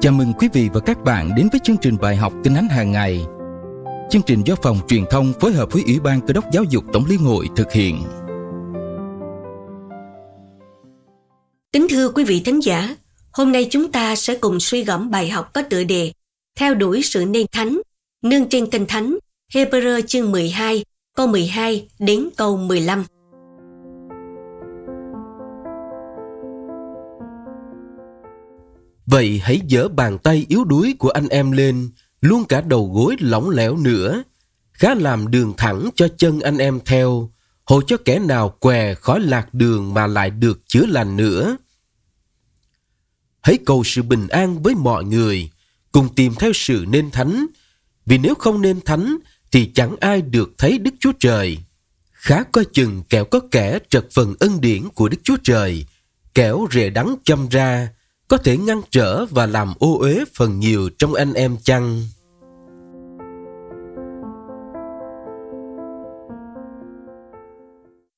Chào mừng quý vị và các bạn đến với chương trình bài học Kinh Thánh hàng ngày. Chương trình do phòng truyền thông phối hợp với Ủy ban Cơ đốc Giáo dục Tổng Liên hội thực hiện. Kính thưa quý vị thính giả, hôm nay chúng ta sẽ cùng suy gẫm bài học có tựa đề Theo đuổi sự nên thánh, nương trên kinh thánh, Hebrew chương 12, câu 12 đến câu 15. Vậy hãy dỡ bàn tay yếu đuối của anh em lên, luôn cả đầu gối lỏng lẻo nữa. Khá làm đường thẳng cho chân anh em theo, hộ cho kẻ nào què khỏi lạc đường mà lại được chữa lành nữa. Hãy cầu sự bình an với mọi người, cùng tìm theo sự nên thánh, vì nếu không nên thánh thì chẳng ai được thấy Đức Chúa Trời. Khá coi chừng kẻo có kẻ trật phần ân điển của Đức Chúa Trời, kẻo rệ đắng châm ra, có thể ngăn trở và làm ô uế phần nhiều trong anh em chăng?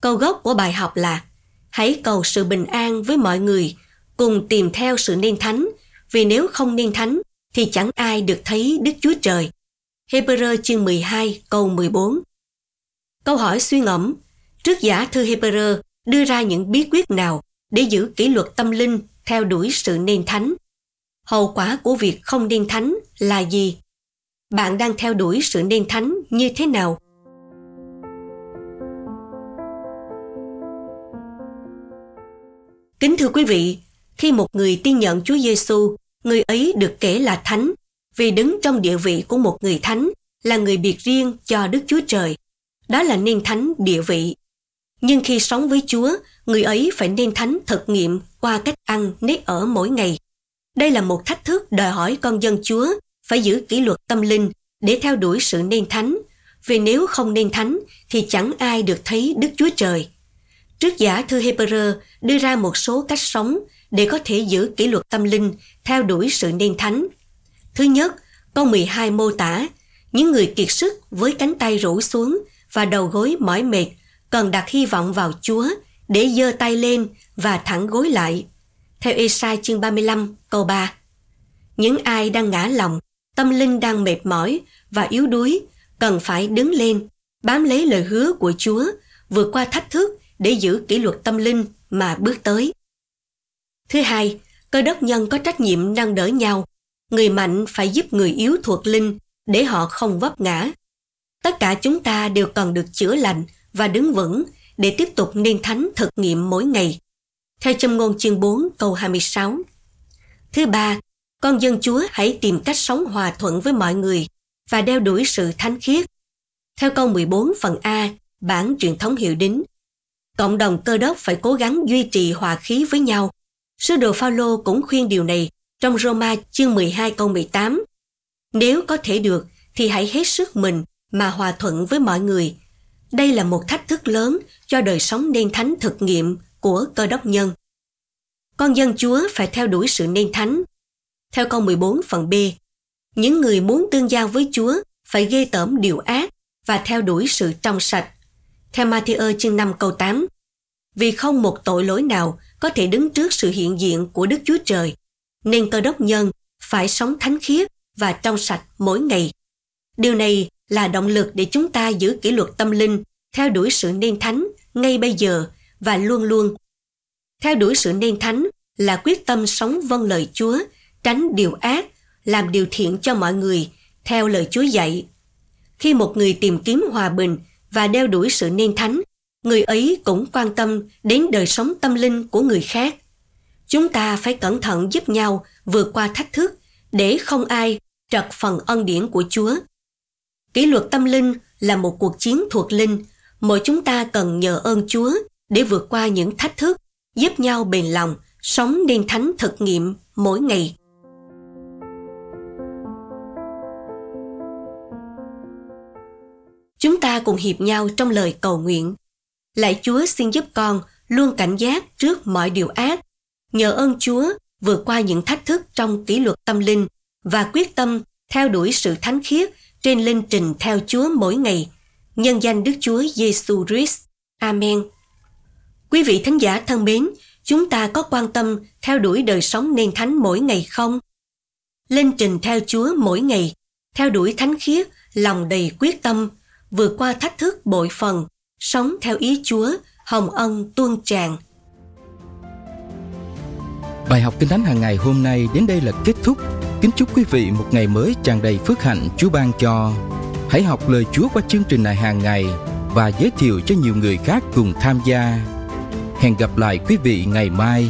Câu gốc của bài học là Hãy cầu sự bình an với mọi người, cùng tìm theo sự nên thánh, vì nếu không nên thánh thì chẳng ai được thấy Đức Chúa Trời. Hebrew chương 12 câu 14 Câu hỏi suy ngẫm, trước giả thư Hebrew đưa ra những bí quyết nào để giữ kỷ luật tâm linh theo đuổi sự nên thánh. Hậu quả của việc không nên thánh là gì? Bạn đang theo đuổi sự nên thánh như thế nào? Kính thưa quý vị, khi một người tin nhận Chúa Giêsu, người ấy được kể là thánh vì đứng trong địa vị của một người thánh là người biệt riêng cho Đức Chúa Trời. Đó là nên thánh địa vị. Nhưng khi sống với Chúa, người ấy phải nên thánh thực nghiệm qua cách ăn, nếp ở mỗi ngày. Đây là một thách thức đòi hỏi con dân Chúa phải giữ kỷ luật tâm linh để theo đuổi sự nên thánh. Vì nếu không nên thánh thì chẳng ai được thấy Đức Chúa Trời. Trước giả thư Hebrew đưa ra một số cách sống để có thể giữ kỷ luật tâm linh theo đuổi sự nên thánh. Thứ nhất, câu 12 mô tả những người kiệt sức với cánh tay rũ xuống và đầu gối mỏi mệt cần đặt hy vọng vào Chúa để giơ tay lên và thẳng gối lại. Theo Esai chương 35 câu 3. Những ai đang ngã lòng, tâm linh đang mệt mỏi và yếu đuối cần phải đứng lên, bám lấy lời hứa của Chúa, vượt qua thách thức để giữ kỷ luật tâm linh mà bước tới. Thứ hai, cơ đốc nhân có trách nhiệm nâng đỡ nhau. Người mạnh phải giúp người yếu thuộc linh để họ không vấp ngã. Tất cả chúng ta đều cần được chữa lành và đứng vững để tiếp tục nên thánh thực nghiệm mỗi ngày. Theo châm ngôn chương 4 câu 26. Thứ ba, con dân Chúa hãy tìm cách sống hòa thuận với mọi người và đeo đuổi sự thánh khiết. Theo câu 14 phần A, bản truyền thống hiệu đính, cộng đồng cơ đốc phải cố gắng duy trì hòa khí với nhau. Sứ đồ Phaolô cũng khuyên điều này trong Roma chương 12 câu 18. Nếu có thể được thì hãy hết sức mình mà hòa thuận với mọi người đây là một thách thức lớn cho đời sống nên thánh thực nghiệm của cơ đốc nhân. Con dân Chúa phải theo đuổi sự nên thánh. Theo câu 14 phần B, những người muốn tương giao với Chúa phải ghê tởm điều ác và theo đuổi sự trong sạch. Theo Matthew chương 5 câu 8, vì không một tội lỗi nào có thể đứng trước sự hiện diện của Đức Chúa Trời, nên cơ đốc nhân phải sống thánh khiết và trong sạch mỗi ngày. Điều này là động lực để chúng ta giữ kỷ luật tâm linh, theo đuổi sự nên thánh ngay bây giờ và luôn luôn. Theo đuổi sự nên thánh là quyết tâm sống vâng lời Chúa, tránh điều ác, làm điều thiện cho mọi người, theo lời Chúa dạy. Khi một người tìm kiếm hòa bình và đeo đuổi sự nên thánh, người ấy cũng quan tâm đến đời sống tâm linh của người khác. Chúng ta phải cẩn thận giúp nhau vượt qua thách thức để không ai trật phần ân điển của Chúa Kỷ luật tâm linh là một cuộc chiến thuộc linh, mỗi chúng ta cần nhờ ơn Chúa để vượt qua những thách thức, giúp nhau bền lòng, sống nên thánh thực nghiệm mỗi ngày. Chúng ta cùng hiệp nhau trong lời cầu nguyện. Lạy Chúa xin giúp con luôn cảnh giác trước mọi điều ác, nhờ ơn Chúa vượt qua những thách thức trong kỷ luật tâm linh và quyết tâm theo đuổi sự thánh khiết trên linh trình theo Chúa mỗi ngày, nhân danh Đức Chúa Giêsu Christ. Amen. Quý vị thánh giả thân mến, chúng ta có quan tâm theo đuổi đời sống nên thánh mỗi ngày không? linh trình theo Chúa mỗi ngày, theo đuổi thánh khiết, lòng đầy quyết tâm, vượt qua thách thức bội phần, sống theo ý Chúa, hồng ân tuôn tràn. Bài học Kinh Thánh hàng ngày hôm nay đến đây là kết thúc. Kính chúc quý vị một ngày mới tràn đầy phước hạnh Chúa ban cho. Hãy học lời Chúa qua chương trình này hàng ngày và giới thiệu cho nhiều người khác cùng tham gia. Hẹn gặp lại quý vị ngày mai.